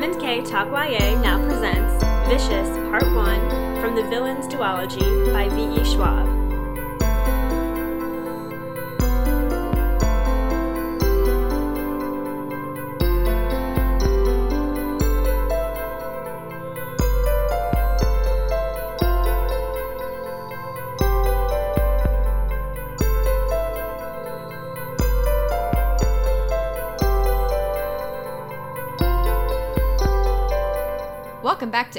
M&K Talk YA now presents Vicious Part 1 from the Villains Duology by V.E. Schwab.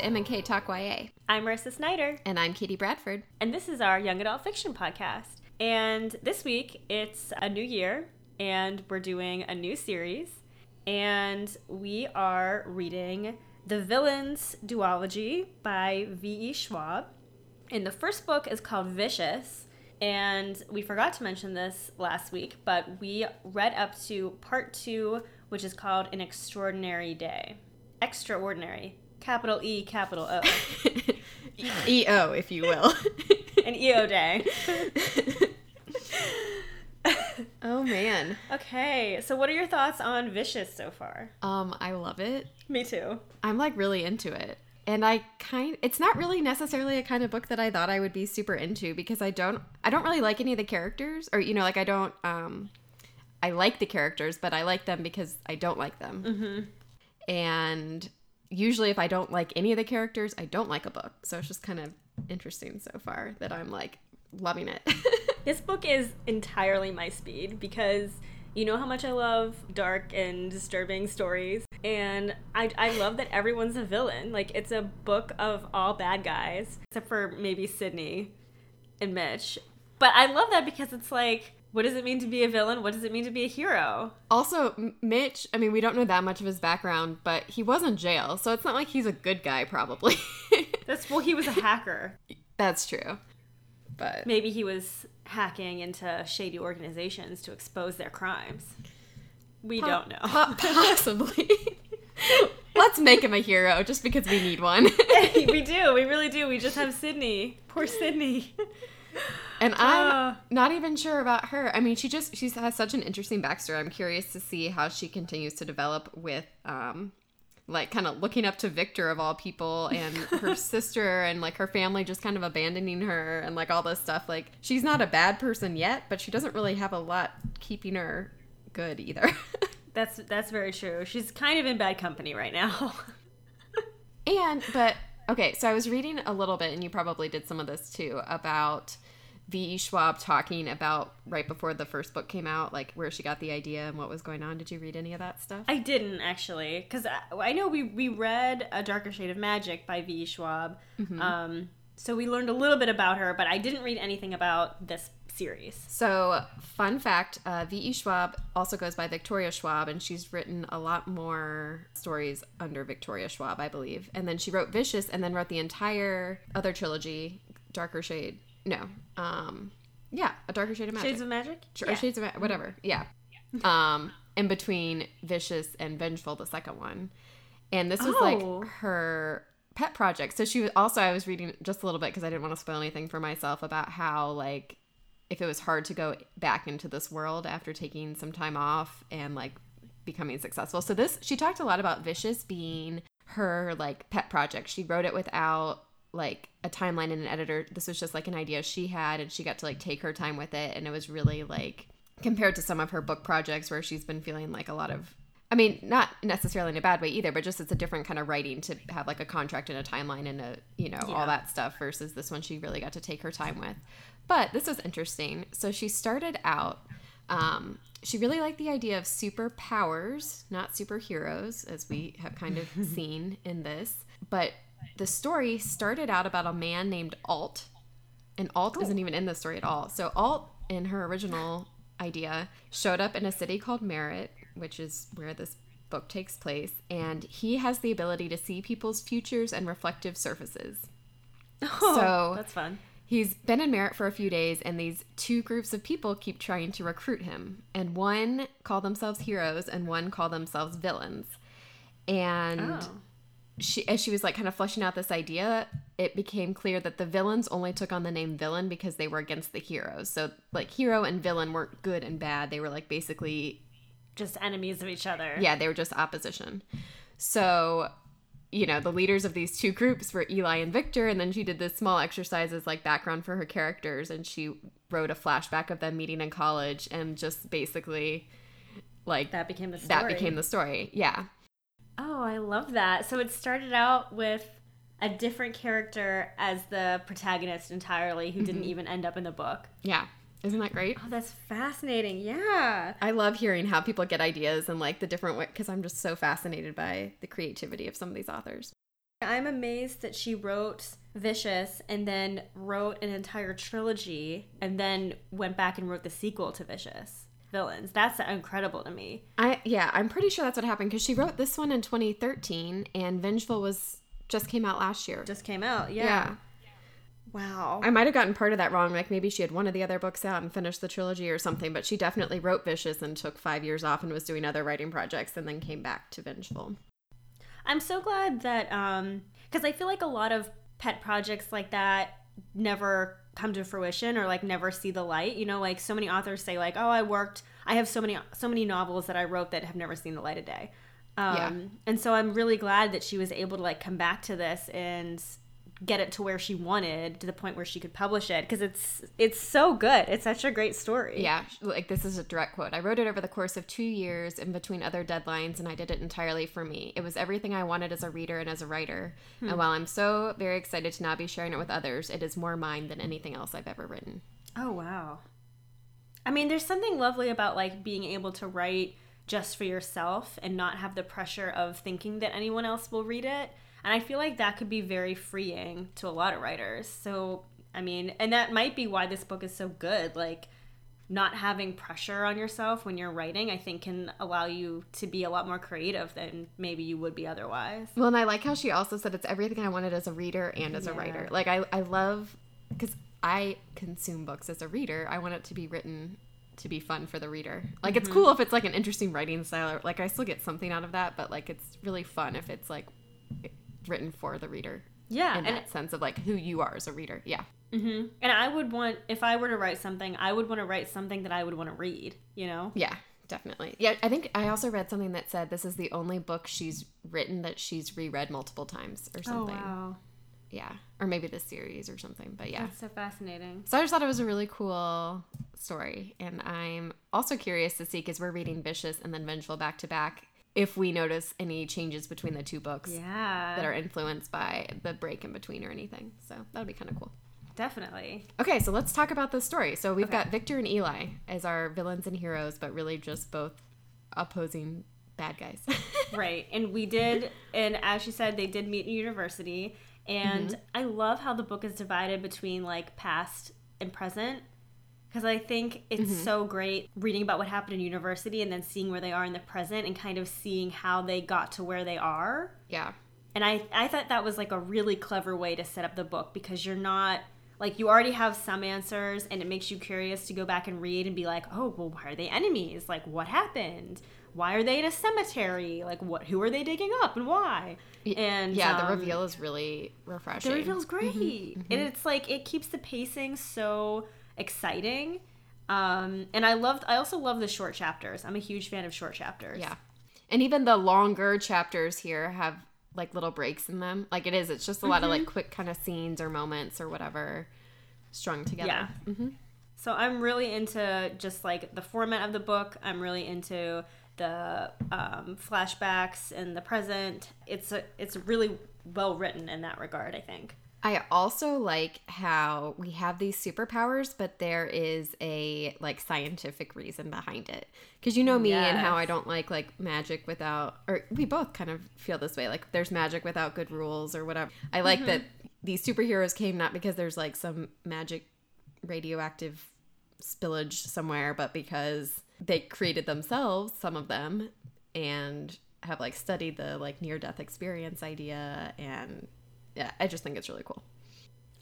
Welcome back to M&K Talk YA. I'm Marissa Snyder, And I'm Katie Bradford. and this is our young adult fiction podcast. And this week, it's a new year, and we're doing a new series. And we are reading The Villains Duology by V.E. Schwab. And the first book is called Vicious. And we forgot to mention this last week, but we read up to part two, which is called An Extraordinary Day. Extraordinary. Capital E, capital O. EO, if you will. An EO day. oh man. Okay, so what are your thoughts on Vicious so far? Um, I love it. Me too. I'm like really into it. And I kind it's not really necessarily a kind of book that I thought I would be super into because I don't I don't really like any of the characters or you know like I don't um I like the characters but I like them because I don't like them. Mm-hmm. And usually if I don't like any of the characters, I don't like a book. So it's just kind of interesting so far that I'm like loving it. This book is entirely my speed because you know how much I love dark and disturbing stories. And I, I love that everyone's a villain. Like, it's a book of all bad guys, except for maybe Sydney and Mitch. But I love that because it's like, what does it mean to be a villain? What does it mean to be a hero? Also, M- Mitch, I mean, we don't know that much of his background, but he was in jail, so it's not like he's a good guy, probably. That's well, he was a hacker. That's true. But Maybe he was hacking into shady organizations to expose their crimes. We don't know. po- possibly. Let's make him a hero just because we need one. we do. We really do. We just have Sydney. Poor Sydney. And I'm Ah. not even sure about her. I mean, she just she has such an interesting backstory. I'm curious to see how she continues to develop with um like kind of looking up to Victor of all people and her sister and like her family just kind of abandoning her and like all this stuff. Like she's not a bad person yet, but she doesn't really have a lot keeping her good either. That's that's very true. She's kind of in bad company right now. And but okay, so I was reading a little bit, and you probably did some of this too about V.E. Schwab talking about right before the first book came out, like where she got the idea and what was going on. Did you read any of that stuff? I didn't actually, because I, I know we we read A Darker Shade of Magic by V.E. Schwab. Um, so we learned a little bit about her, but I didn't read anything about this series. So, fun fact uh, V.E. Schwab also goes by Victoria Schwab, and she's written a lot more stories under Victoria Schwab, I believe. And then she wrote Vicious and then wrote the entire other trilogy, Darker Shade. No. Um, yeah, A Darker Shade of Magic. Shades of Magic. Or Shades of Ma- whatever. Yeah. Um, in between Vicious and Vengeful, the second one, and this was Oh. like her pet project. So she was also I was reading just a little bit because I didn't want to spoil anything for myself about how like if it was hard to go back into this world after taking some time off and like becoming successful. So this she talked a lot about Vicious being her like pet project. She wrote it without like a timeline and an editor. This was just like an idea she had and she got to like take her time with it and it was really like compared to some of her book projects where she's been feeling like a lot of I mean, not necessarily in a bad way either, but just it's a different kind of writing to have like a contract and a timeline and a, you know, Yeah. all that stuff versus this one she really got to take her time with. But this was interesting. So she started out, um, she really liked the idea of superpowers, not superheroes, as we have kind of seen in this. But the story started out about a man named Alt, and Alt isn't even in the story at all. So Alt, in her original idea, showed up in a city called Merit, which is where this book takes place, and he has the ability to see people's futures and reflective surfaces. So- that's fun. He's been in Merit for a few days, and these two groups of people keep trying to recruit him. And one call themselves heroes, and one call themselves villains. And Oh. She, as she was like kind of fleshing out this idea, it became clear that the villains only took on the name villain because they were against the heroes. So like hero and villain weren't good and bad; they were like basically Just enemies of each other. yeah, they were just opposition. So, you know, the leaders of these two groups were Eli and Victor, and then she did this small exercise as like background for her characters, and she wrote a flashback of them meeting in college and just basically like That became the story. that became the story. Yeah. Oh, I love that. So it started out with a different character as the protagonist entirely who didn't mm-hmm. even end up in the book. Yeah. Isn't that great? Oh, that's fascinating. Yeah. I love hearing how people get ideas and like the different way because I'm just so fascinated by the creativity of some of these authors. I'm amazed that she wrote Vicious and then wrote an entire trilogy and then went back and wrote the sequel to Vicious Villains. That's incredible to me. I yeah, I'm pretty sure that's what happened because she wrote this one in 2013 and Vengeful was just came out last year. Just came out. Yeah. yeah. Wow. I might have gotten part of that wrong. Like maybe she had one of the other books out and finished the trilogy or something, but she definitely wrote Vicious and took five years off and was doing other writing projects and then came back to Vengeful. I'm so glad that um because I feel like a lot of pet projects like that never come to fruition or like never see the light. You know, like so many authors say like, "Oh, I worked I have so many so many novels that I wrote that have never seen the light of day." Um Yeah. and so I'm really glad that she was able to like come back to this and get it to where she wanted to the point where she could publish it because it's it's so good. It's such a great story. Yeah, like this is a direct quote. I wrote it over the course of two years in between other deadlines, and I did it entirely for me. It was everything I wanted as a reader and as a writer. And hmm. while I'm so very excited to now be sharing it with others, it is more mine than anything else I've ever written. Oh wow. I mean, there's something lovely about like being able to write just for yourself and not have the pressure of thinking that anyone else will read it. And I feel like that could be very freeing to a lot of writers. So, I mean, and that might be why this book is so good. Like not having pressure on yourself when you're writing, I think can allow you to be a lot more creative than maybe you would be otherwise. Well, and I like how she also said it's everything I wanted as a reader and as a writer. Like I, I love because I consume books as a reader. I want it to be written to be fun for the reader. Like it's mm-hmm. cool if it's like an interesting writing style. Or, like I still get something out of that, but like it's really fun if it's like written for the reader Yeah, in and that sense of like who you are as a reader. Yeah. hmm And I would want, if I were to write something, I would want to write something that I would want to read, you know? Yeah, definitely. Yeah, I think I also read something that said this is the only book she's written that she's reread multiple times or something. Oh, wow. Yeah. Or maybe the series or something. But yeah. That's so fascinating. So I just thought it was a really cool story. And I'm also curious to see, because we're reading Vicious and then Vengeful back to back, if we notice any changes between the two books Yeah. that are influenced by the break in between or anything. So that would be kind of cool. Definitely. Okay, so let's talk about the story. So we've Okay. got Victor and Eli as our villains and heroes, but really just both opposing bad guys. right. And we did, and as she said, they did meet in university. And mm-hmm. I love how the book is divided between like past and present. Because I think it's mm-hmm. so great reading about what happened in university and then seeing where they are in the present and kind of seeing how they got to where they are. yeah. And I, I thought that was like a really clever way to set up the book because you're not like you already have some answers and it makes you curious to go back and read and be like, oh, well, why are they enemies? Like, what happened? Why are they in a cemetery? Like, what? Who are they digging up and why? And yeah, the um, reveal is really refreshing. the reveal's mm-hmm. great, mm-hmm. and it's like it keeps the pacing so exciting. Um, and I loved. I also love the short chapters. I'm a huge fan of short chapters. Yeah. And even the longer chapters here have like little breaks in them. Like it is, it's just a lot of like quick kind of scenes or moments or whatever strung together. Yeah. hmm So I'm really into just like the format of the book. I'm really into the um, flashbacks and the present. It's a, it's really well written in that regard. I think. I also like how we have these superpowers, but there is a like scientific reason behind it. Because you know me and how I don't like like magic without, or we both kind of feel this way. Like there's magic without good rules or whatever. I like that mm-hmm. these superheroes came not because there's like some magic radioactive spillage somewhere, but because they created themselves, some of them, and have like studied the like near death experience idea and yeah, I just think it's really cool.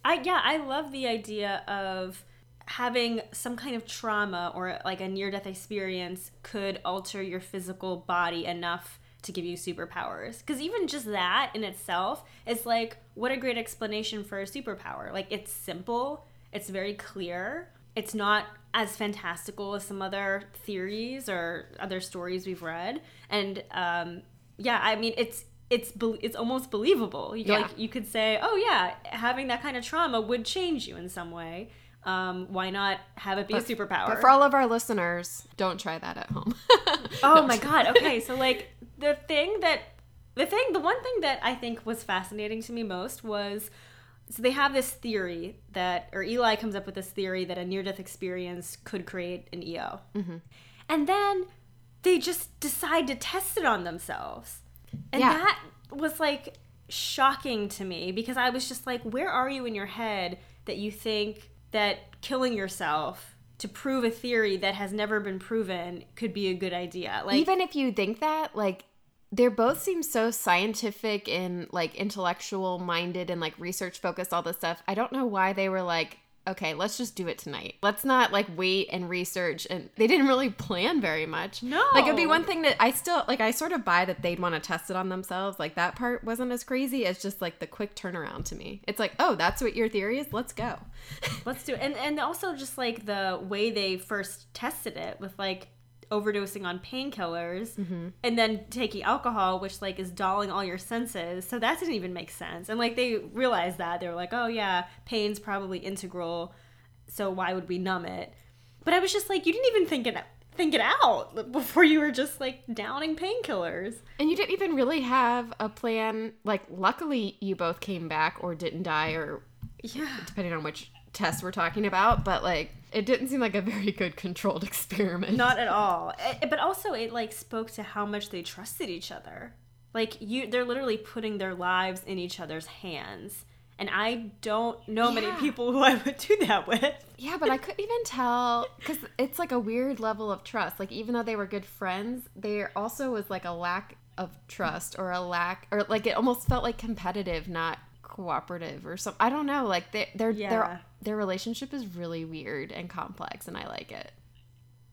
I yeah, I love the idea of having some kind of trauma or like a near death experience could alter your physical body enough to give you superpowers. Cuz even just that in itself is like what a great explanation for a superpower. Like it's simple, it's very clear. It's not as fantastical as some other theories or other stories we've read and um yeah, I mean, it's it's be- it's almost believable. You Yeah. like you could say, oh yeah, having that kind of trauma would change you in some way. Um, why not have it be a superpower? But for all of our listeners, don't try that at home. Oh my god. Okay, so like the thing that the thing the one thing that I think was fascinating to me most was so they have this theory that or Eli comes up with this theory that a near death experience could create an EO. Mm-hmm. And then they just decide to test it on themselves. And Yeah. that was like shocking to me because I was just like where are you in your head that you think that killing yourself to prove a theory that has never been proven could be a good idea. Like Even if you think that, like, they both seem so scientific and like intellectual minded and like research focused, all this stuff. I don't know why they were like, okay, let's just do it tonight. Let's not like wait and research. And they didn't really plan very much. No. Like, it'd be one thing that I still, like, I sort of buy that they'd want to test it on themselves. Like, that part wasn't as crazy as just like the quick turnaround to me. It's like, oh, that's what your theory is? Let's go. let's do it. And and also just like the way they first tested it with like overdosing on painkillers Mm-hmm. and then taking alcohol which like is dulling all your senses so that didn't even make sense and like they realized that they were like oh yeah pain's probably integral so why would we numb it but i was just like you didn't even think it think it out before you were just like downing painkillers And you didn't even really have a plan. Like, luckily, you both came back or didn't die, or yeah depending on which test we're talking about. But, like, it didn't seem like a very good controlled experiment. not at all Eh, but also it like spoke to how much they trusted each other like you they're literally putting their lives in each other's hands and i don't know many people who i would do that with Yeah, but I couldn't even tell because it's like a weird level of trust. Like, even though they were good friends, there also was like a lack of trust or a lack, or like it almost felt like competitive, not cooperative or something. I don't know. Like, they, they're Yeah. their their relationship is really weird and complex, and I like it.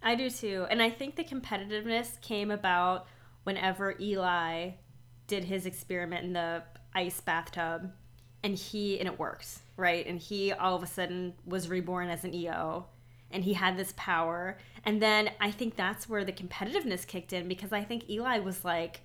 i do too and i think the competitiveness came about whenever eli did his experiment in the ice bathtub and he and it works, right and he all of a sudden was reborn as an eo and he had this power and then i think that's where the competitiveness kicked in because i think eli was like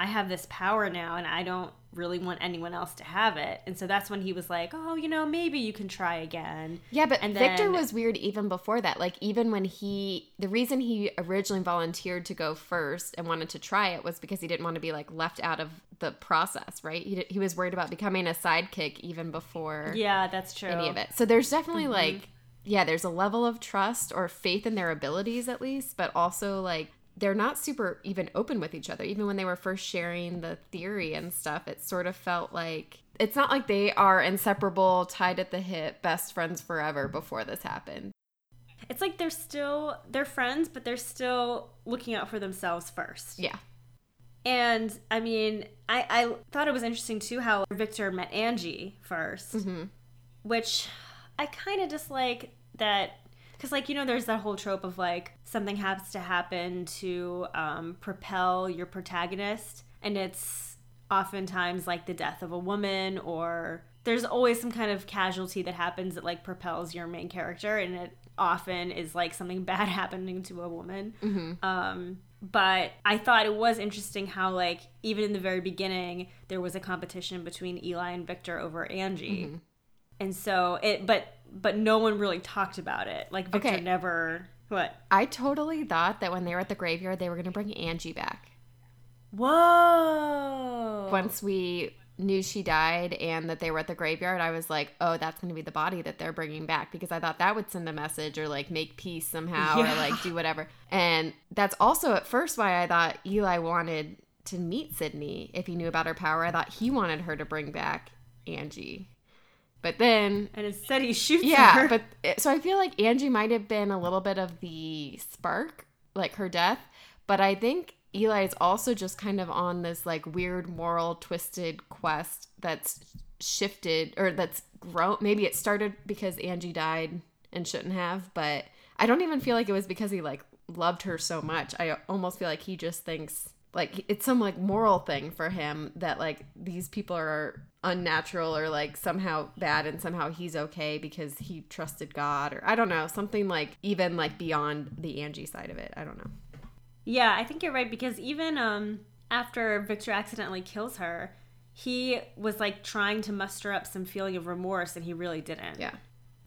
i have this power now and i don't really want anyone else to have it and so that's when he was like oh you know maybe you can try again Yeah, but And Victor then- was weird even before that. Like even when he the reason he originally volunteered to go first and wanted to try it was because he didn't want to be like left out of the process, right? He he was worried about becoming a sidekick even before yeah that's true any of it. So there's definitely Mm-hmm. like yeah, there's a level of trust or faith in their abilities at least, but also like they're not super even open with each other. Even when they were first sharing the theory and stuff, it sort of felt like it's not like they are inseparable, tied at the hip, best friends forever before this happened. it's like they're still they're friends but they're still looking out for themselves first Yeah. And I mean, I, I thought it was interesting too how Victor met Angie 1st mm-hmm. which I kind of dislike that because, like, you know, there's that whole trope of like something has to happen to um, propel your protagonist, and it's oftentimes like the death of a woman or there's always some kind of casualty that happens that like propels your main character, and it often is like something bad happening to a woman. Um, but I thought it was interesting how like even in the very beginning there was a competition between Eli and Victor over Angie. And so it but but no one really talked about it. Like Victor Okay. never what? I totally thought that when they were at the graveyard, they were going to bring Angie back. Whoa. Once we knew she died and that they were at the graveyard, I was like, oh, that's going to be the body that they're bringing back because I thought that would send a message or like make peace somehow Yeah. or like do whatever. And that's also at first why I thought Eli wanted to meet Sydney if he knew about her power. I thought he wanted her to bring back Angie. But then and instead he shoots yeah, her. but eh, so I feel like Angie might have been a little bit of the spark, like her death. But I think Eli is also just kind of on this like weird moral twisted quest that's shifted or that's grown. Maybe it started because Angie died and shouldn't have, but I don't even feel like it was because he like loved her so much. I almost feel like he just thinks like it's some like moral thing for him that like these people are unnatural or like somehow bad and somehow he's okay because he trusted God or I don't know, something like even like beyond the Angie side of it. I don't know. Yeah, I think you're right because even um after Victor accidentally kills her, he was like trying to muster up some feeling of remorse and he really didn't. Yeah.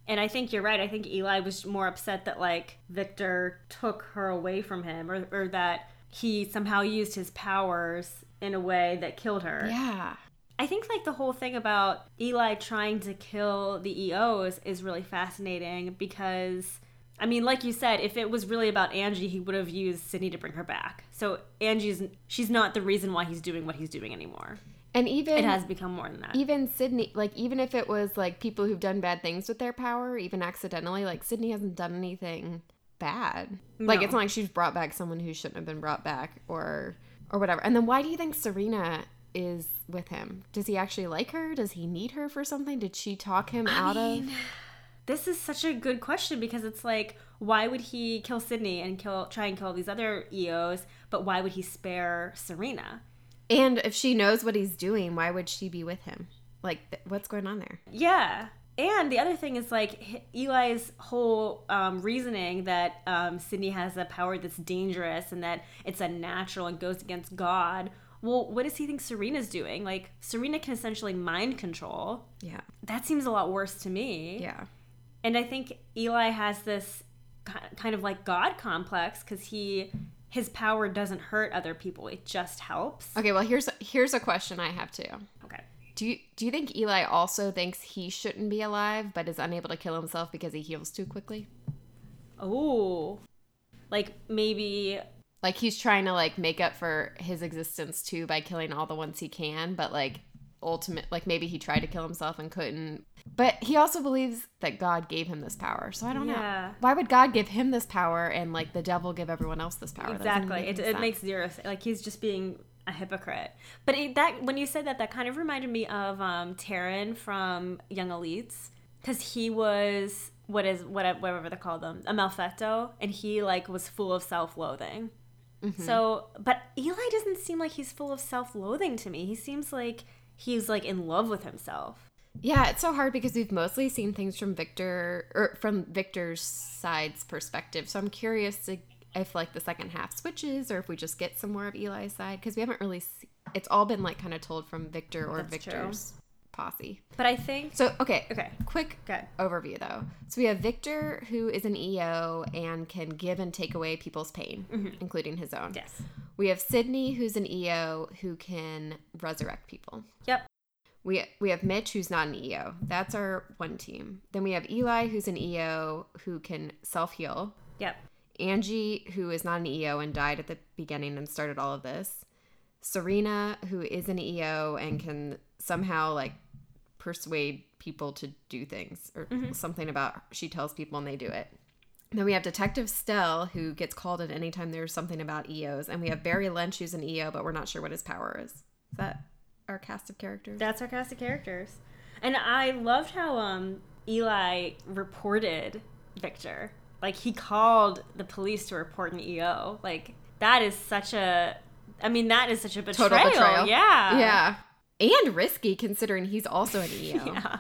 And I think you're right. I think Eli was more upset that like Victor took her away from him or, or that he somehow used his powers in a way that killed her. Yeah. I think like the whole thing about Eli trying to kill the EOs is really fascinating because I mean, like you said, if it was really about Angie, he would have used Sydney to bring her back. So Angie's she's not the reason why he's doing what he's doing anymore. And even It has become more than that. even Sydney, like even if it was like people who've done bad things with their power, even accidentally, like Sydney hasn't done anything bad. Like it's not like she's brought back someone who shouldn't have been brought back or or whatever. And then why do you think Serena is with him? Does he actually like her? Does he need her for something? Did she talk him out of? This is such a good question because it's like, why would he kill Sydney and kill try and kill these other EOs, but why would he spare Serena? And if she knows what he's doing, why would she be with him? Like th- what's going on there? Yeah. And the other thing is like Eli's whole um, reasoning that um, Sydney has a power that's dangerous and that it's unnatural and goes against God. Well, what does he think Serena's doing? Like Serena can essentially mind control. Yeah. That seems a lot worse to me. Yeah. And I think Eli has this kind of like God complex because he his power doesn't hurt other people; it just helps. Okay, well here's here's a question I have too. Do you do you think Eli also thinks he shouldn't be alive but is unable to kill himself because he heals too quickly? Oh, like maybe Like he's trying to like make up for his existence too by killing all the ones he can, but like ultimate like maybe he tried to kill himself and couldn't. But he also believes that God gave him this power. So I don't Yeah. know. Why would God give him this power and like the devil give everyone else this power? Exactly. It, it makes zero sense. Like he's just being a hypocrite. But it, that when you said that, that kind of reminded me of um, Teren from Young Elites because he was what is what whatever they call them a malfetto, and he like was full of self-loathing. Mm-hmm. So, but Eli doesn't seem like he's full of self-loathing to me. He seems like he's like in love with himself. Yeah, it's so hard because we've mostly seen things from Victor or from Victor's side's perspective. So I'm curious to, if like the second half switches or if we just get some more of Eli's side because we haven't really. Se- it's all been like kind of told from Victor or That's true. Victor's posse. But I think So okay, okay, quick good. overview though. So we have Victor who is an EO and can give and take away people's pain, mm-hmm. including his own. Yes. We have Sydney who's an EO who can resurrect people. Yep. We we have Mitch who's not an EO. That's our one team. Then we have Eli who's an EO who can self heal. Yep. Angie who is not an EO and died at the beginning and started all of this. Serena who is an EO and can somehow like persuade people to do things or something about she tells people and they do it. Then we have Detective Stell who gets called at any time there's something about EOs and we have Barry Lynch who's an EO but we're not sure what his power is. Is that our cast of characters? That's our cast of characters. And I loved how um Eli reported Victor. Like he called the police to report an EO. Like that is such a I mean that is such a betrayal. Total betrayal. Yeah. Yeah. And risky considering he's also an EO. Yeah.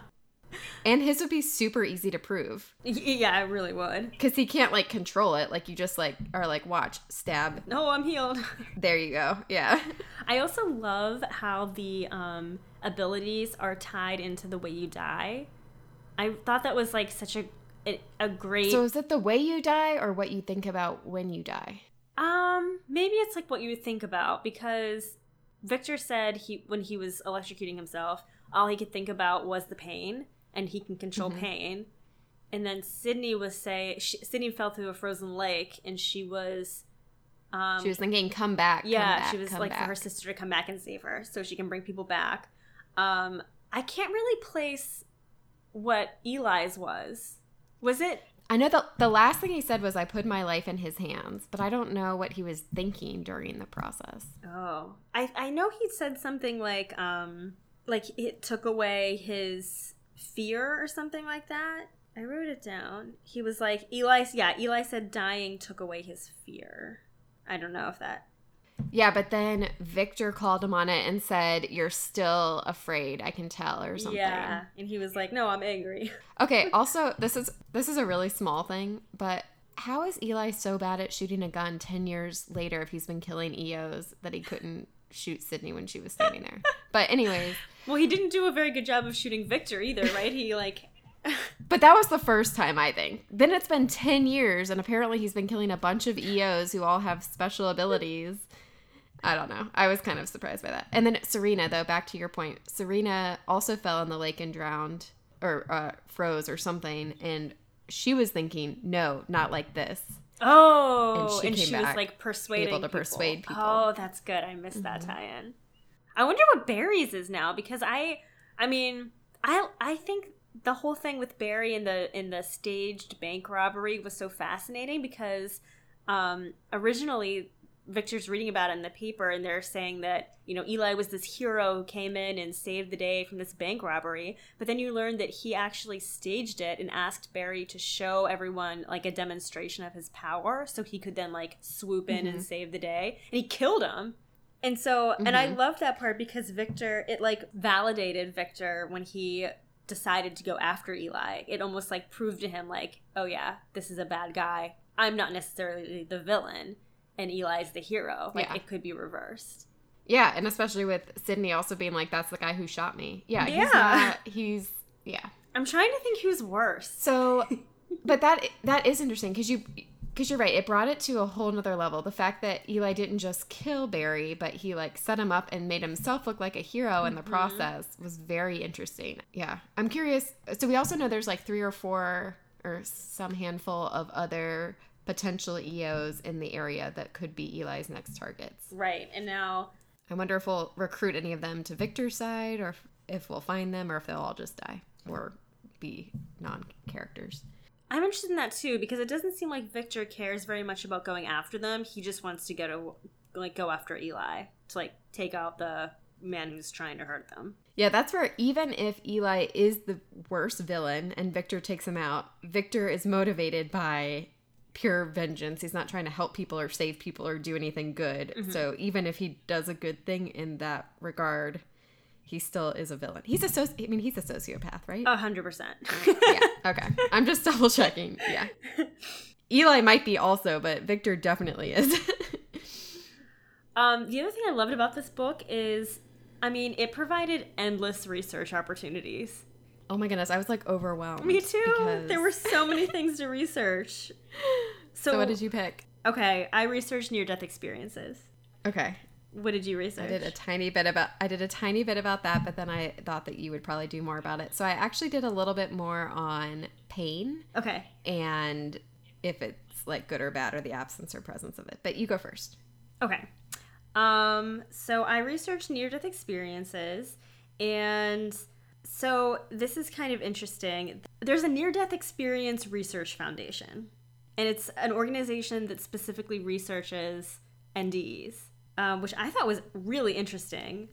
And his would be super easy to prove Yeah, I really would. because he can't like control it. Like you just like are like, watch, stab. No, I'm healed. There you go. Yeah. I also love how the um, abilities are tied into the way you die. I thought that was like such a a, a great So is it the way you die or what you think about when you die? Um, maybe it's like what you would think about because Victor said he when he was electrocuting himself, all he could think about was the pain, and he can control pain. And then Sydney was say she, Sydney fell through a frozen lake, and she was, um, She was thinking, come back. come yeah, back, she was come like for her sister to come back and save her, so she can bring people back. Um, I can't really place what Eli's was. Was it I know the the last thing he said was I put my life in his hands, but I don't know what he was thinking during the process. Oh, I I know he said something like um like it took away his fear or something like that. I wrote it down. He was like Eli. Yeah, Eli said dying took away his fear. I don't know if that. Yeah, but then Victor called him on it and said, "You're still afraid. I can tell," or something. Yeah, and he was like, "No, I'm angry." Okay, also this is this is a really small thing, but how is Eli so bad at shooting a gun 10 years later if he's been killing EOs that he couldn't shoot Sydney when she was standing there. But anyways, Well, he didn't do a very good job of shooting Victor either, right? He like but that was the first time I think. Then it's been 10 years and apparently he's been killing a bunch of EOs who all have special abilities. I don't know. I was kind of surprised by that. And then Serena, though, back to your point, Serena also fell in the lake and drowned or uh, froze or something. And she was thinking, no, not like this. Oh, And and she she, came was like persuading able to people. persuade people. Mm-hmm. Oh, that's good. I missed that tie-in. I wonder what Barry's is now because I, I mean, I I think the whole thing with Barry in the in the staged bank robbery was so fascinating because um, originally Victor's reading about it in the paper and they're saying that you know Eli was this hero who came in and saved the day from this bank robbery but then you learn that he actually staged it and asked Barry to show everyone like a demonstration of his power so he could then like swoop in and mm-hmm. save the day and he killed him. And so and I mm-hmm. love that part because Victor it like validated Victor when he decided to go after Eli. It almost like proved to him like oh yeah this is a bad guy. I'm not necessarily the villain and Eli's the hero. Like Yeah. it could be reversed. Yeah. And especially with Sydney also being like, that's the guy who shot me. Yeah. He's Yeah. not, he's, yeah. I'm trying to think who's worse. So, but that that is interesting because you because you're right. It brought it to a whole nother level. The fact that Eli didn't just kill Barry, but he like set him up and made himself look like a hero in the mm-hmm. process was very interesting. Yeah, I'm curious. So we also know there's like three or four or some handful of other potential EOs in the area that could be Eli's next targets. Right. And now I wonder if we'll recruit any of them to Victor's side, or if, we'll find them, or if they'll all just die or be non-characters. I'm interested in that too because it doesn't seem like Victor cares very much about going after them. He just wants to go to like go after Eli to like take out the man who's trying to hurt them. Yeah, that's where even if Eli is the worst villain and Victor takes him out, Victor is motivated by pure vengeance. He's not trying to help people or save people or do anything good. So even if he does a good thing in that regard, he still is a villain. He's a soci- I mean, he's a sociopath, right? A hundred percent. yeah. Okay. I'm just double checking. Yeah. Eli might be also, but Victor definitely is. Um, the other thing I loved about this book is, I mean, it provided endless research opportunities. Oh my goodness, I was like overwhelmed. Me too. because- There were so many things to research. So, So what did you pick? Okay, I researched near-death experiences. Okay. What did you research? I did a tiny bit about I did a tiny bit about that, but then I thought that you would probably do more about it. So I actually did a little bit more on pain Okay. and if it's like good or bad or the absence or presence of it. But you go first. Okay. Um, so I researched near death experiences, and so this is kind of interesting. There's a near death experience research foundation, and it's an organization that specifically researches NDEs, um, which I thought was really interesting.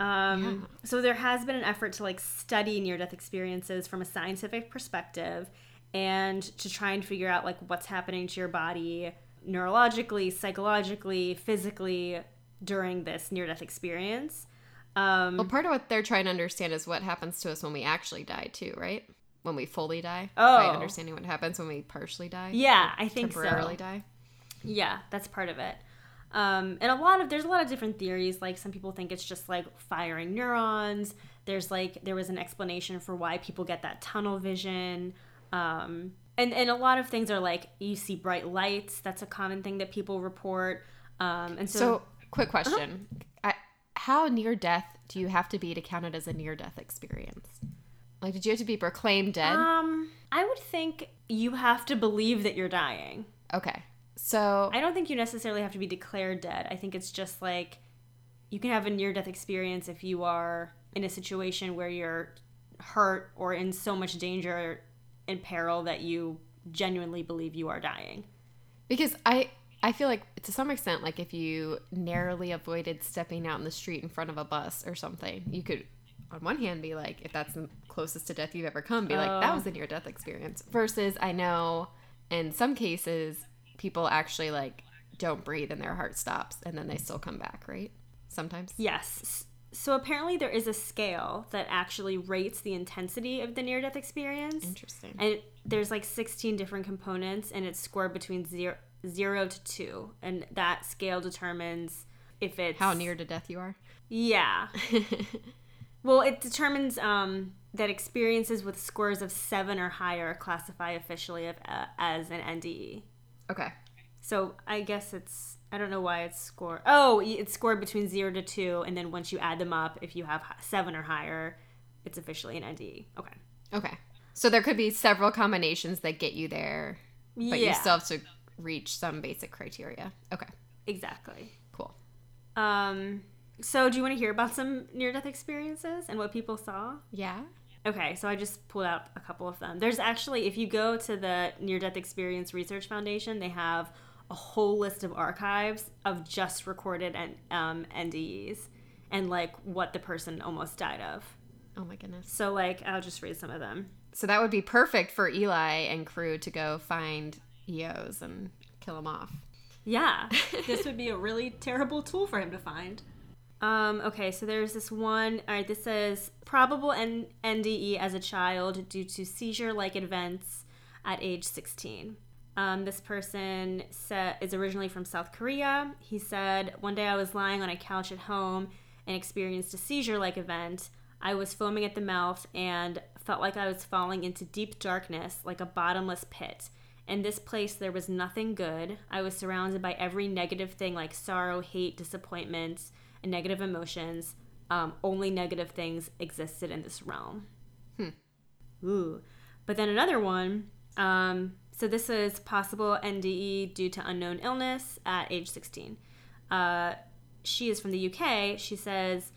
Um, So there has been an effort to like study near death experiences from a scientific perspective and to try and figure out like what's happening to your body neurologically, psychologically, physically during this near death experience. Um, Well, part of what they're trying to understand is what happens to us when we actually die too, right? When we fully die. Oh, By understanding what happens when we partially die. yeah, I think temporarily so. die. Yeah, that's part of it. Um, and a lot of there's a lot of different theories. Like some people think it's just like firing neurons. There's like there was an explanation for why people get that tunnel vision. Um, and and a lot of things are like you see bright lights. That's a common thing that people report. Um, and so, So, quick question. I, how near death do you have to be to count it as a near death experience? Like, did you have to be proclaimed dead? um, I would think you have to believe that you're dying. okay. So, I don't think you necessarily have to be declared dead. I think it's just like you can have a near death experience if you are in a situation where you're hurt or in so much danger and peril that you genuinely believe you are dying. because I, I feel like to some extent, like if you narrowly avoided stepping out in the street in front of a bus or something, you could, on one hand, be like, if that's the closest to death you've ever come, be like, that Oh. was a near death experience. Versus, I know in some cases, people actually like don't breathe and their heart stops and then they still come back, right? Sometimes. Yes. So apparently there is a scale that actually rates the intensity of the near death experience. Interesting. And there's like 16 different components and it's scored between 0 0 to 2 and that scale determines if it's How near to death you are. Yeah. well, it determines um, that experiences with scores of seven or higher classify officially of, uh, as an NDE. Okay. So I guess it's I don't know why it's scored. Oh, it's scored between zero to two, and then once you add them up, if you have seven or higher, it's officially an NDE. Okay. Okay. So there could be several combinations that get you there, but yeah, you still have to reach some basic criteria. Okay. exactly. Cool. Um. So do you want to hear about some near-death experiences and what people saw? Yeah. Okay, so I just pulled out a couple of them. There's actually, if you go to the Near Death Experience Research Foundation, they have a whole list of archives of just recorded and um, NDEs and like what the person almost died of. Oh my goodness. So like, I'll just read some of them. So that would be perfect for Eli and crew to go find EOs and kill them off. Yeah. this would be a really terrible tool for him to find. Um, okay, so there's this one. All right, this says probable N- NDE as a child due to seizure-like events at age 16. Um, this person sa- is originally from South Korea. He said, One day I was lying on a couch at home and experienced a seizure-like event. I was foaming at the mouth and felt like I was falling into deep darkness, like a bottomless pit. In this place, there was nothing good. I was surrounded by every negative thing like sorrow, hate, disappointments, and negative emotions. Um, only negative things existed in this realm. Hmm. Ooh. But then another one. Um, so this is possible NDE due to unknown illness at age 16. Uh, she is from the UK. She says,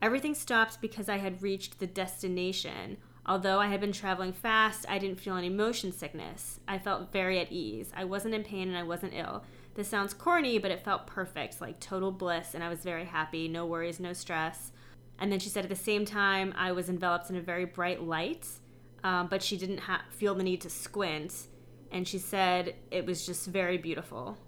Everything stopped because I had reached the destination. Although I had been traveling fast, I didn't feel any motion sickness. I felt very at ease. I wasn't in pain and I wasn't ill. This sounds corny, but it felt perfect, like total bliss, and I was very happy. No worries, no stress. And then she said at the same time, I was enveloped in a very bright light, um, but she didn't ha- feel the need to squint. And she said it was just very beautiful.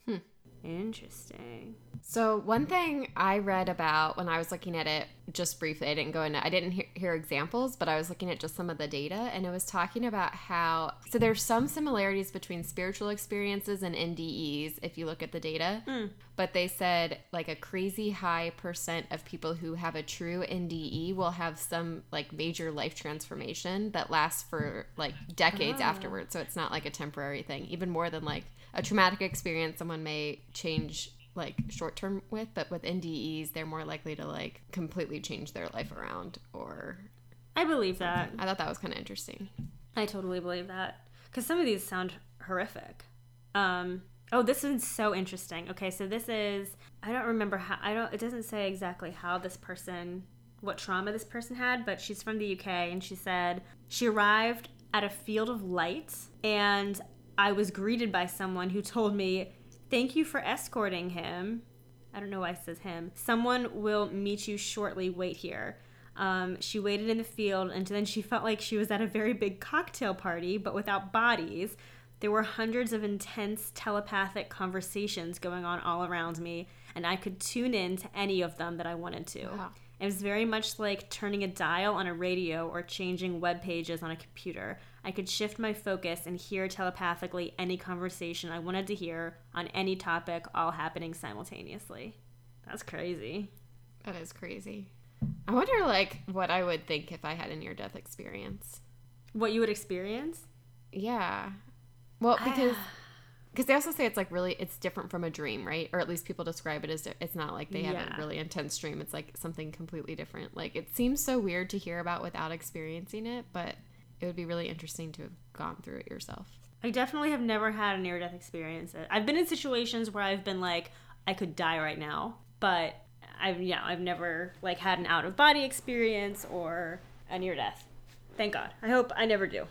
Interesting. So one thing I read about when I was looking at it just briefly, I didn't go into, I didn't hear, hear examples, but I was looking at just some of the data, and it was talking about how so there's some similarities between spiritual experiences and NDEs if you look at the data, hmm. but they said like a crazy high percent of people who have a true NDE will have some like major life transformation that lasts for like decades ah. afterwards. So it's not like a temporary thing, even more than like a traumatic experience someone may change like short term with, but with NDEs, they're more likely to like completely change their life around. Or I believe that. I thought that was kind of interesting. I totally believe that. Because some of these sound horrific. Um, oh, this is so interesting. Okay, so this is, I don't remember how, I don't, it doesn't say exactly how this person, what trauma this person had, but she's from the UK and she said she arrived at a field of light and I was greeted by someone who told me, Thank you for escorting him. I don't know why it says him. Someone will meet you shortly. Wait here. Um, she waited in the field, and then she felt like she was at a very big cocktail party, but without bodies. There were hundreds of intense telepathic conversations going on all around me, and I could tune in to any of them that I wanted to. Wow. It was very much like turning a dial on a radio or changing web pages on a computer. I could shift my focus and hear telepathically any conversation I wanted to hear on any topic, all happening simultaneously. That's crazy. That is crazy. I wonder like what I would think if I had a near death experience. What you would experience? Yeah. Well, ah. because because they also say it's like really it's different from a dream, right? Or at least people describe it as it's not like they have Yeah. a really intense dream. It's like something completely different. Like it seems so weird to hear about without experiencing it, but it would be really interesting to have gone through it yourself. I definitely have never had a near death experience. I've been in situations where I've been like, I could die right now, but I've yeah, I've never like had an out of body experience or a near death. Thank God. I hope I never do.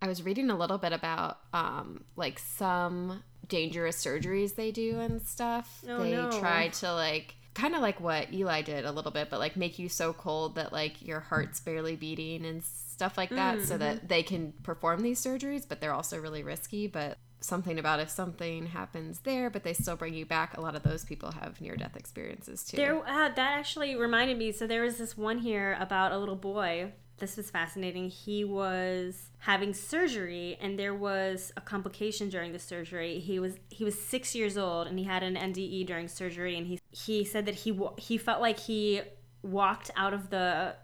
I was reading a little bit about um like some dangerous surgeries they do and stuff. Oh, they no. try to like kind of like what Eli did a little bit, but like make you so cold that like your heart's barely beating and stuff like that so that they can perform these surgeries, but they're also really risky, but something about if something happens there but they still bring you back a lot of those people have near death experiences too. There, uh, that actually reminded me. So there was this one here about a little boy this was fascinating. He was having surgery, and there was a complication during the surgery. He was he was six years old, and he had an NDE during surgery. And he he said that he he felt like he walked out of the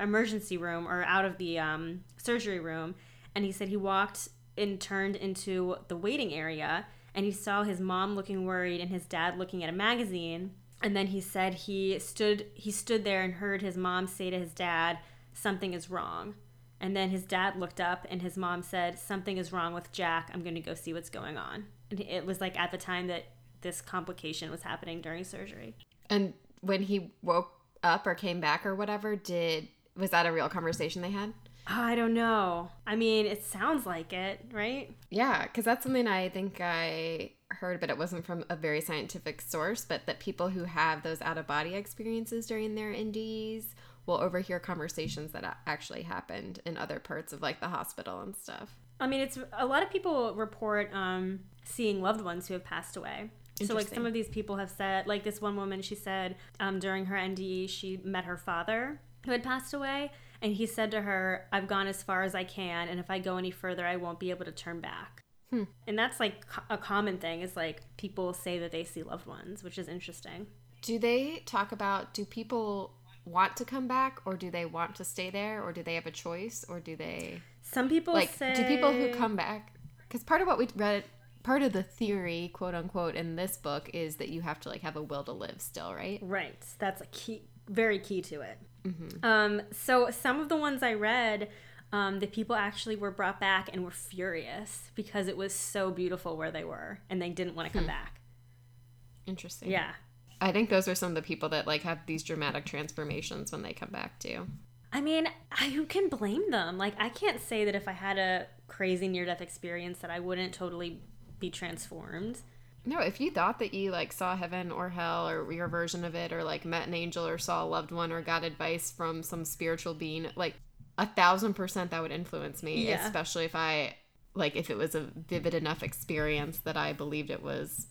emergency room or out of the um, surgery room, and he said he walked and turned into the waiting area, and he saw his mom looking worried and his dad looking at a magazine. And then he said he stood he stood there and heard his mom say to his dad, "Something is wrong." And then his dad looked up and his mom said, "Something is wrong with Jack. I'm going to go see what's going on." And it was like at the time that this complication was happening during surgery. And when he woke up or came back or whatever, did was that a real conversation they had? I don't know. I mean, it sounds like it, right? Yeah, because that's something I think I heard, but it wasn't from a very scientific source. But that people who have those out of body experiences during their NDEs will overhear conversations that actually happened in other parts of like the hospital and stuff. I mean, it's a lot of people report um, seeing loved ones who have passed away. So, like, some of these people have said, like, this one woman, she said um, during her NDE, she met her father who had passed away. And he said to her, I've gone as far as I can. And if I go any further, I won't be able to turn back. Hmm. And that's like a common thing is like people say that they see loved ones, which is interesting. Do they talk about do people want to come back or do they want to stay there or do they have a choice or do they Some people like say. do people who come back because part of what we read part of the theory quote unquote in this book is that you have to like have a will to live still right Right. That's a key, very key to it. Mm-hmm. Um, so some of the ones I read, um, the people actually were brought back and were furious because it was so beautiful where they were and they didn't want to Hmm. come back. interesting Yeah. I think those are some of the people that like have these dramatic transformations when they come back too I mean, I, who can blame them? Like, I can't say that if I had a crazy near death experience that I wouldn't totally be transformed. no if you thought that you like saw heaven or hell or your version of it or like met an angel or saw a loved one or got advice from some spiritual being like a thousand percent that would influence me Yeah. especially if i like if it was a vivid enough experience that i believed it was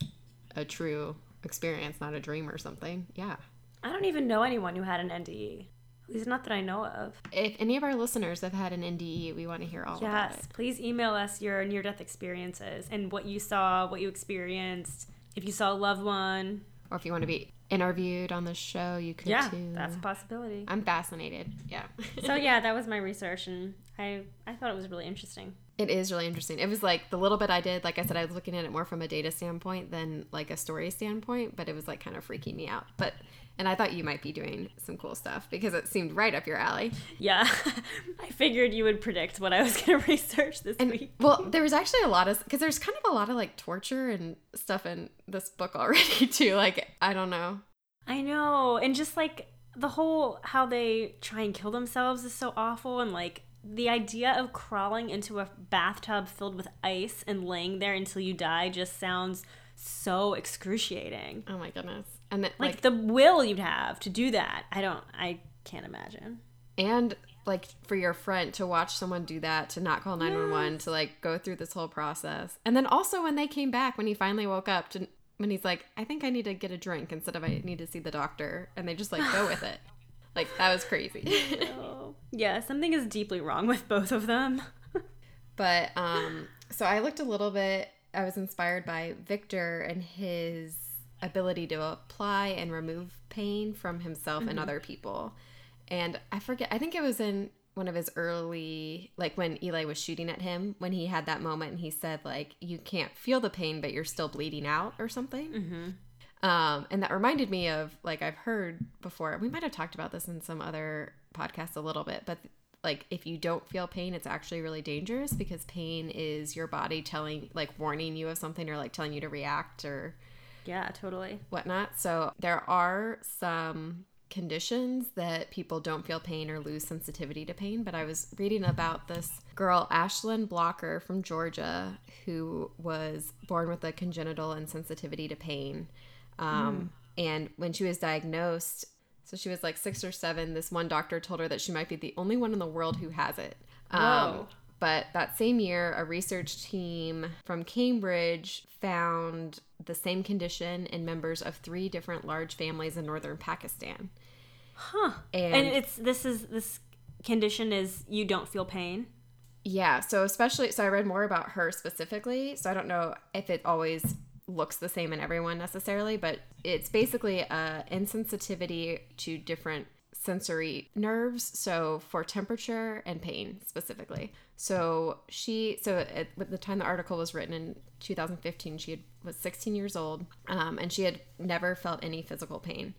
a true experience not a dream or something yeah I don't even know anyone who had an NDE. At least not that I know of. if any of our listeners have had an nde we want to hear all about Yes, please email us your near death experiences and what you saw, what you experienced. If you saw a loved one, or if you want to be interviewed on the show you could yeah, too that's a possibility. i'm fascinated yeah so yeah, that was my research, and I I thought it was really interesting. It is really interesting. It was like the little bit I did, like I said, I was looking at it more from a data standpoint than like a story standpoint, but it was like kind of freaking me out. But and I thought you might be doing some cool stuff because it seemed right up your alley. Yeah, I figured you would predict what I was going to research this And week. well, there was actually a lot of because there's kind of a lot of like torture and stuff in this book already too. Like I don't know. I know, and just like the whole how they try and kill themselves is so awful, and like the idea of crawling into a bathtub filled with ice and laying there until you die just sounds so excruciating. Oh my goodness. And Like, like the will you'd have to do that. I don't. I can't imagine. and like for your friend to watch someone do that to not call 911 to like go through this whole process and then also when they came back when he finally woke up to when he's like i think i need to get a drink instead of i need to see the doctor and they just like go with it like that was crazy Oh. Yeah, something is deeply wrong with both of them. but um so i looked a little bit i was inspired by victor and his ability to apply and remove pain from himself and other people and i forget i think it was in one of his early like when eli was shooting at him when he had that moment and he said like you can't feel the pain but you're still bleeding out or something Mm-hmm. Um, and that reminded me of like I've heard before. We might have talked about this in some other podcasts a little bit, but like if you don't feel pain, it's actually really dangerous because pain is your body telling, like, warning you of something or like telling you to react or Yeah, totally. whatnot. So there are some conditions that people don't feel pain or lose sensitivity to pain. But I was reading about this girl, Ashlyn Blocker from Georgia, who was born with a congenital insensitivity to pain. Um, And when she was diagnosed, so she was like six or seven, this one doctor told her that she might be the only one in the world who has it. Um, but that same year, a research team from Cambridge found the same condition in members of three different large families in northern Pakistan. Huh. And, And it's this is this condition is you don't feel pain. Yeah, so especially so I read more about her specifically, so I don't know if it always looks the same in everyone necessarily, but it's basically a insensitivity to different sensory nerves, so for temperature and pain specifically. So she so at, at the time the article was written in 2015, she had, was 16 years old, um, and she had never felt any physical pain.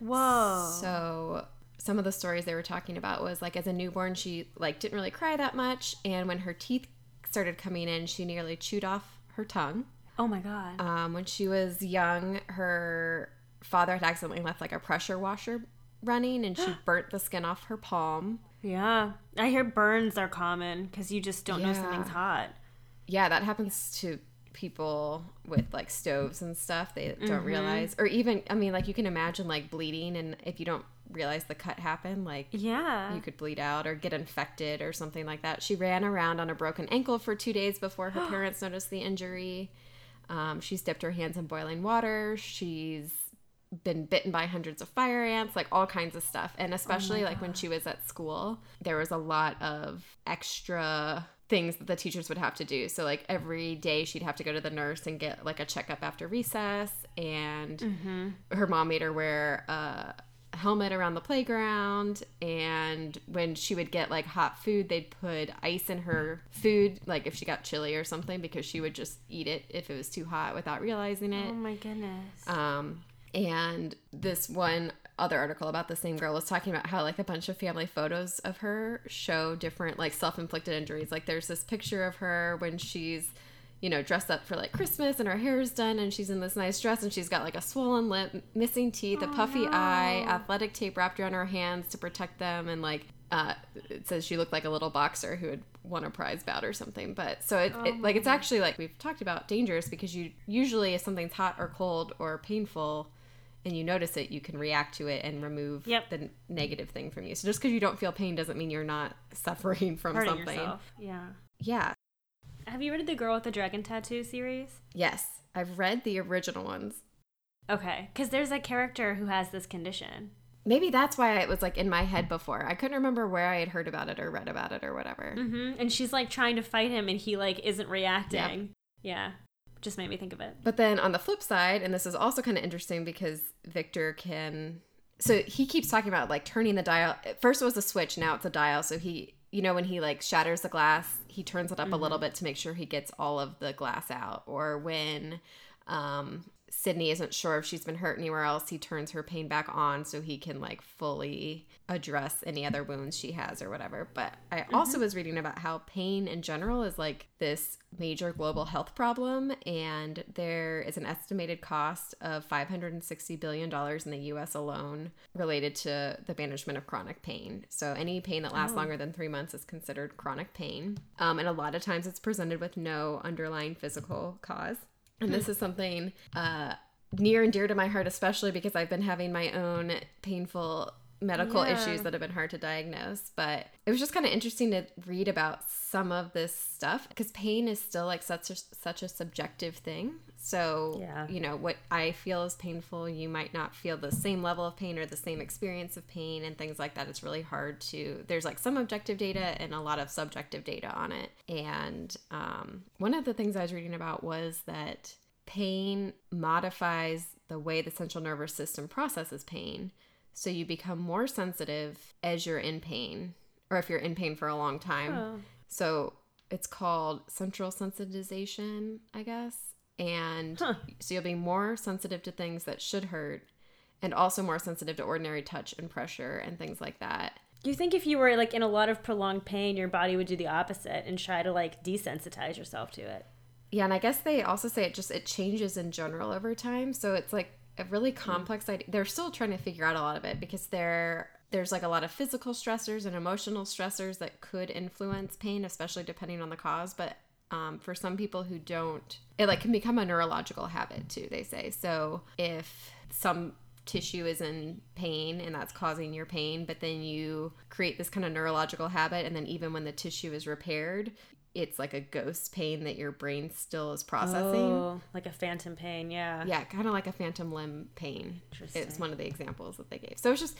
Whoa. So some of the stories they were talking about was like as a newborn she like didn't really cry that much and when her teeth started coming in she nearly chewed off her tongue oh my god. um, when she was young her father had accidentally left like a pressure washer running and she burnt the skin off her palm yeah. I hear burns are common because you just don't know something's hot. yeah that happens to people with like stoves and stuff they don't realize or even i mean like you can imagine like bleeding and if you don't realize the cut happened like Yeah. you could bleed out or get infected or something like that. She ran around on a broken ankle for two days before her parents noticed the injury. Um, she's dipped her hands in boiling water. She's been bitten by hundreds of fire ants, like all kinds of stuff. And especially like when she was at school, there was a lot of extra things that the teachers would have to do. So like every day she'd have to go to the nurse and get like a checkup after recess and her mom made her wear a helmet around the playground and when she would get like hot food they'd put ice in her food like if she got chili or something because she would just eat it if it was too hot without realizing it oh my goodness. um, and this one other article about the same girl was talking about how like a bunch of family photos of her show different like self-inflicted injuries. Like there's this picture of her when she's you know dressed up for like Christmas and her hair is done and she's in this nice dress and she's got like a swollen lip, missing teeth, a puffy eye, athletic tape wrapped around her hands to protect them and like uh, it says she looked like a little boxer who had won a prize bout or something. But so it, it like it's actually like we've talked about dangerous because you usually if something's hot or cold or painful and you notice it, you can react to it and remove Yep. the negative thing from you. So just because you don't feel pain doesn't mean you're not suffering from Hurting something. yourself. Yeah. Yeah. Have you read the Girl with the Dragon Tattoo series? Yes. I've read the original ones. Okay, because there's a character who has this condition. Maybe that's why it was like in my head before. I couldn't remember where I had heard about it or read about it or whatever. hmm And she's like trying to fight him, and he like isn't reacting. Yeah, just made me think of it. But then on the flip side, and this is also kind of interesting because Victor can. So he keeps talking about like turning the dial. At first it was a switch, now it's a dial. So he, you know, when he like shatters the glass, he turns it up a little bit to make sure he gets all of the glass out. Or when um, Sydney isn't sure if she's been hurt anywhere else, he turns her pain back on so he can like fully address any other wounds she has or whatever. But I also was reading about how pain in general is like this major global health problem, and there is an estimated cost of $560 billion in the US alone related to the management of chronic pain. So any pain that lasts longer than three months is considered chronic pain. Um, and a lot of times it's presented with no underlying physical cause. And this is something uh, near and dear to my heart, especially because I've been having my own painful medical Yeah. issues that have been hard to diagnose. But it was just kind of interesting to read about some of this stuff because pain is still like such a, such a subjective thing. So, Yeah. you know, what I feel is painful, you might not feel the same level of pain or the same experience of pain and things like that. It's really hard to, there's like some objective data and a lot of subjective data on it. And um, one of the things I was reading about was that pain modifies the way the central nervous system processes pain. So you become more sensitive as you're in pain or if you're in pain for a long time. Oh. So it's called central sensitization, I guess. And Huh. so you'll be more sensitive to things that should hurt and also more sensitive to ordinary touch and pressure and things like that. You think if you were like in a lot of prolonged pain, your body would do the opposite and try to like desensitize yourself to it? Yeah, and I guess they also say it just it changes in general over time. So it's like a really complex idea. They're still trying to figure out a lot of it because there there's like a lot of physical stressors and emotional stressors that could influence pain, especially depending on the cause. But um, for some people who don't, it like can become a neurological habit too. They say so if some tissue is in pain and that's causing your pain, but then you create this kind of neurological habit, and then even when the tissue is repaired, it's like a ghost pain that your brain still is processing. Oh, like a phantom pain. Yeah. Yeah, kind of like a phantom limb pain. It's one of the examples that they gave. So it's just,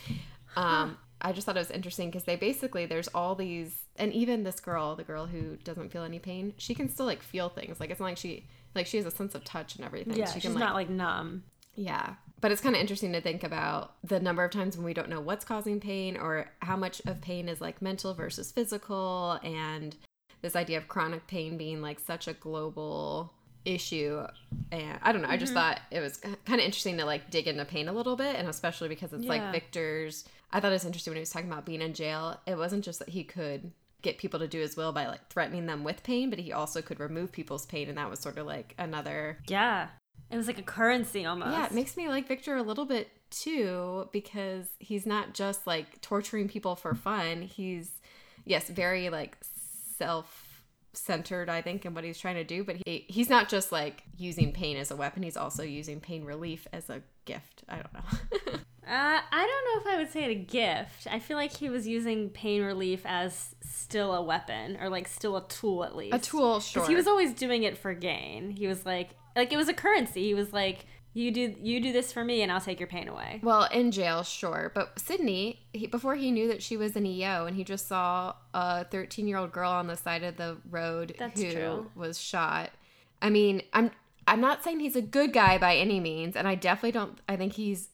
um, I just thought it was interesting because they basically there's all these, and even this girl, the girl who doesn't feel any pain, she can still like feel things. Like it's not like she like she has a sense of touch and everything. Yeah. she she's not like numb. yeah. But it's kind of interesting to think about the number of times when we don't know what's causing pain or how much of pain is like mental versus physical and this idea of chronic pain being like such a global issue and I don't know I just mm-hmm. thought it was kind of interesting to like dig into pain a little bit and especially because it's Yeah. like Victor's I thought it was interesting when he was talking about being in jail it wasn't just that he could get people to do his will by like threatening them with pain but he also could remove people's pain and that was sort of like another Yeah. It was like a currency almost. yeah, it makes me like Victor a little bit too because he's not just like torturing people for fun. He's yes, very like self-centered I think in what he's trying to do, but he he's not just like using pain as a weapon, he's also using pain relief as a gift. I don't know. Uh, I don't know if I would say it a gift. I feel like he was using pain relief as still a weapon or like still a tool at least. a tool, sure. Because he was always doing it for gain. He was like, like it was a currency. He was like, you do you do this for me, and I'll take your pain away. Well, in jail, sure. But Sydney, he, before he knew that she was an EO and he just saw a 13 year old girl on the side of the road That's who true. was shot. I mean, I'm I'm not saying he's a good guy by any means, and I definitely don't. I think he's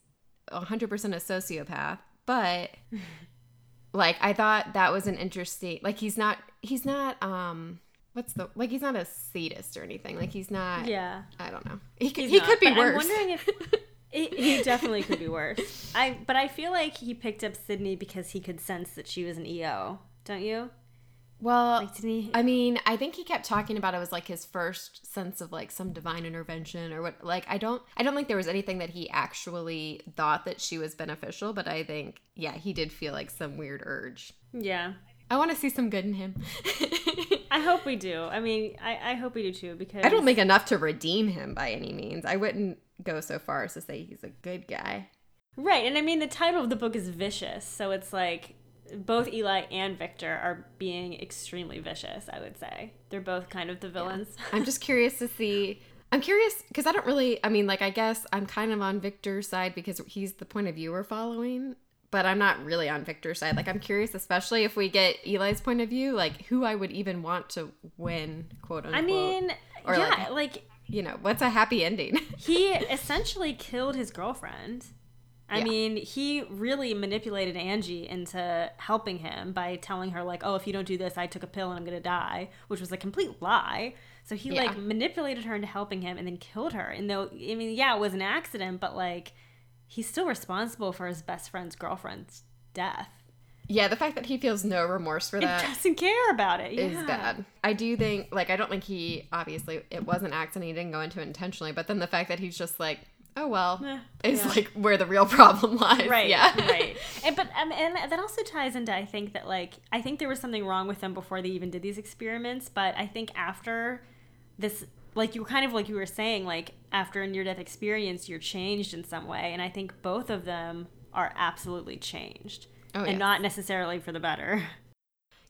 100% a sociopath, but like I thought that was an interesting. Like he's not he's not um what's the like he's not a sadist or anything. Like he's not. Yeah, I don't know. He could, he's he not, could be worse. I'm wondering if he, he definitely could be worse. I but I feel like he picked up Sydney because he could sense that she was an EO. Don't you? well, Like, didn't he? I mean, I think he kept talking about it was like his first sense of like some divine intervention or what like I don't I don't think there was anything that he actually thought that she was beneficial, but I think yeah, he did feel like some weird urge. yeah. I want to see some good in him. I hope we do. I mean, I, I hope we do too because I don't think enough to redeem him by any means. I wouldn't go so far as to say he's a good guy. Right, and I mean the title of the book is vicious, so it's like both Eli and Victor are being extremely vicious. I would say they're both kind of the villains. I'm just curious to see. I'm curious because I don't really. I mean, like, I guess I'm kind of on Victor's side because he's the point of view we're following, but I'm not really on Victor's side. Like, I'm curious, especially if we get Eli's point of view, like, who I would even want to win, quote unquote. I mean, Or, yeah, like- like, you know, what's a happy ending? he essentially killed his girlfriend. I Yeah. mean, he really manipulated Angie into helping him by telling her like, "Oh, if you don't do this, I took a pill and I'm going to die," which was a complete lie. So he Yeah. like manipulated her into helping him and then killed her. And though I mean, yeah, it was an accident, but like he's still responsible for his best friend's girlfriend's death. yeah, the fact that he feels no remorse for He that doesn't care about it. is yeah. bad. I do think, like, I don't think he obviously it was an accident. He didn't go into it intentionally, but then the fact that he's just like, oh well, Eh, is yeah. like where the real problem lies. right Yeah. right and but um, and that also ties into i think that like i think there was something wrong with them before they even did these experiments but i think after this like you were kind of like you were saying like after a near death experience you're changed in some way and i think both of them are absolutely changed Oh, and yes. not necessarily for the better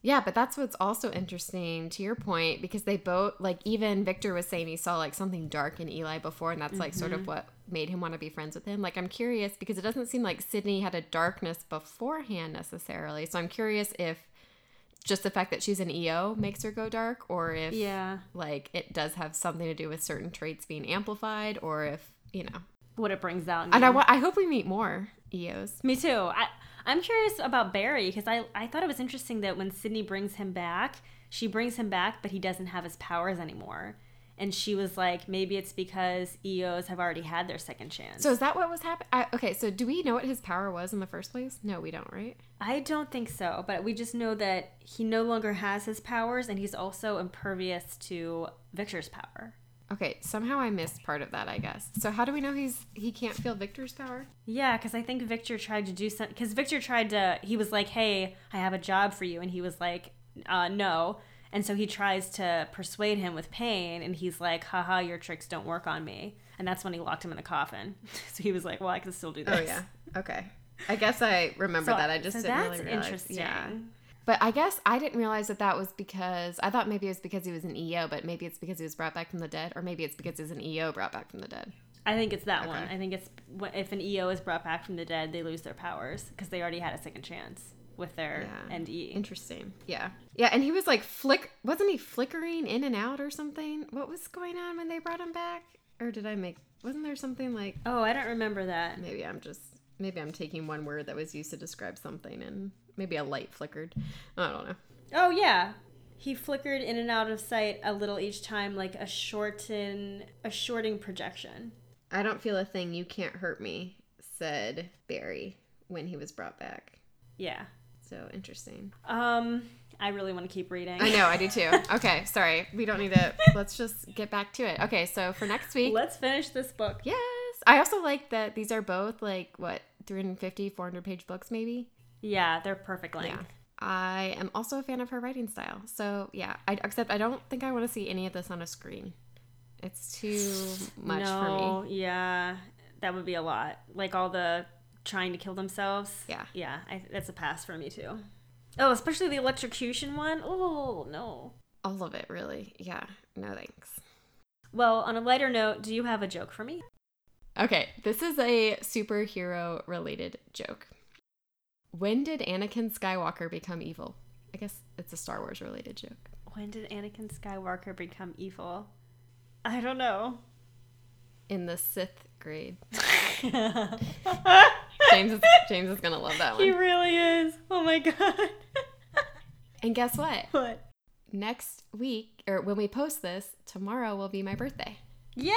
Yeah, but that's what's also interesting to your point because they both like even Victor was saying he saw like something dark in Eli before and that's like sort of mm-hmm. what made him want to be friends with him. Like I'm curious because it doesn't seem like Sydney had a darkness beforehand necessarily. So I'm curious if just the fact that she's an EO makes her go dark or if yeah like it does have something to do with certain traits being amplified or if, you know. what it brings out And I I hope we meet more EOs. Me too. I I'm curious about Barry because I I thought it was interesting that when Sydney brings him back, she brings him back, but he doesn't have his powers anymore. And she was like, maybe it's because EOs have already had their second chance. So is that what was happening? Okay, so do we know what his power was in the first place? No, we don't, right? I don't think so, but we just know that he no longer has his powers, and he's also impervious to Victor's power. Okay, somehow I missed part of that, I guess. So how do we know he's he can't feel Victor's power? Yeah, because I think Victor tried to do something. Because Victor tried to, he was like, "Hey, I have a job for you," and he was like, uh, "No." And so he tries to persuade him with pain, and he's like, "Haha, your tricks don't work on me." And that's when he locked him in the coffin. so he was like, "Well, I can still do oh, this." Oh, yeah. Okay. I guess I remember So, that. I just so didn't that's really realize. interesting. Yeah. But I guess I didn't realize that that was because I thought maybe it was because he was an EO, but maybe it's because he was brought back from the dead, or maybe it's because he's an EO brought back from the dead. I think it's that one. I think it's if an EO is brought back from the dead, they lose their powers because they already had a second chance with their Yeah. NDE. Interesting. Yeah. Yeah, and he was like flick wasn't he flickering in and out or something? What was going on when they brought him back? Or did I make wasn't there something like Oh, I don't remember that. maybe I'm just maybe I'm taking one word that was used to describe something and maybe a light flickered. I don't know. Oh yeah. He flickered in and out of sight a little each time, like a shorten, a shorting projection. I don't feel a thing, you can't hurt me, said Barry when he was brought back. Yeah. So interesting. Um, I really want to keep reading. I know, I do too. Okay, sorry. We don't need to let's just get back to it. Okay, so for next week Let's finish this book. Yes. I also like that these are both like what 350 400 page books maybe. Yeah, they're perfect length. Yeah. I am also a fan of her writing style. So, yeah, I except I don't think I want to see any of this on a screen. It's too much for me. yeah, that would be a lot. Like all the trying to kill themselves. Yeah. yeah, I, that's a pass for me too. Oh, especially the electrocution one. Oh no. All of it really. Yeah. No thanks. Well, on a lighter note, do you have a joke for me? Okay, this is a superhero related joke. When did Anakin Skywalker become evil? I guess it's a Star Wars related joke. When did Anakin Skywalker become evil? I don't know. In the Sith grade. James is James is going to love that one. He really is. Oh my god. And guess what? what? Next week or when we post this, tomorrow will be my birthday. Yay!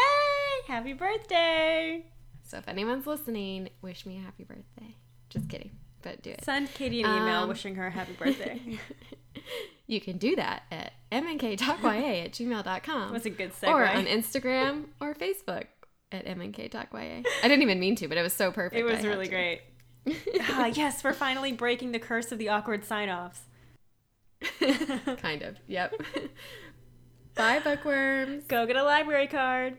Happy birthday! So if anyone's listening, wish me a happy birthday. Just kidding, but do it. Send Katie an email Um, wishing her a happy birthday. you can do that at mnktalkya at gmail.com. That was a good segue. Or on Instagram or Facebook at mnktalkya. I didn't even mean to, but it was so perfect. It was really great. ah, yes, we're finally breaking the curse of the awkward sign offs. kind of. Yep. Bye, bookworms. Go get a library card.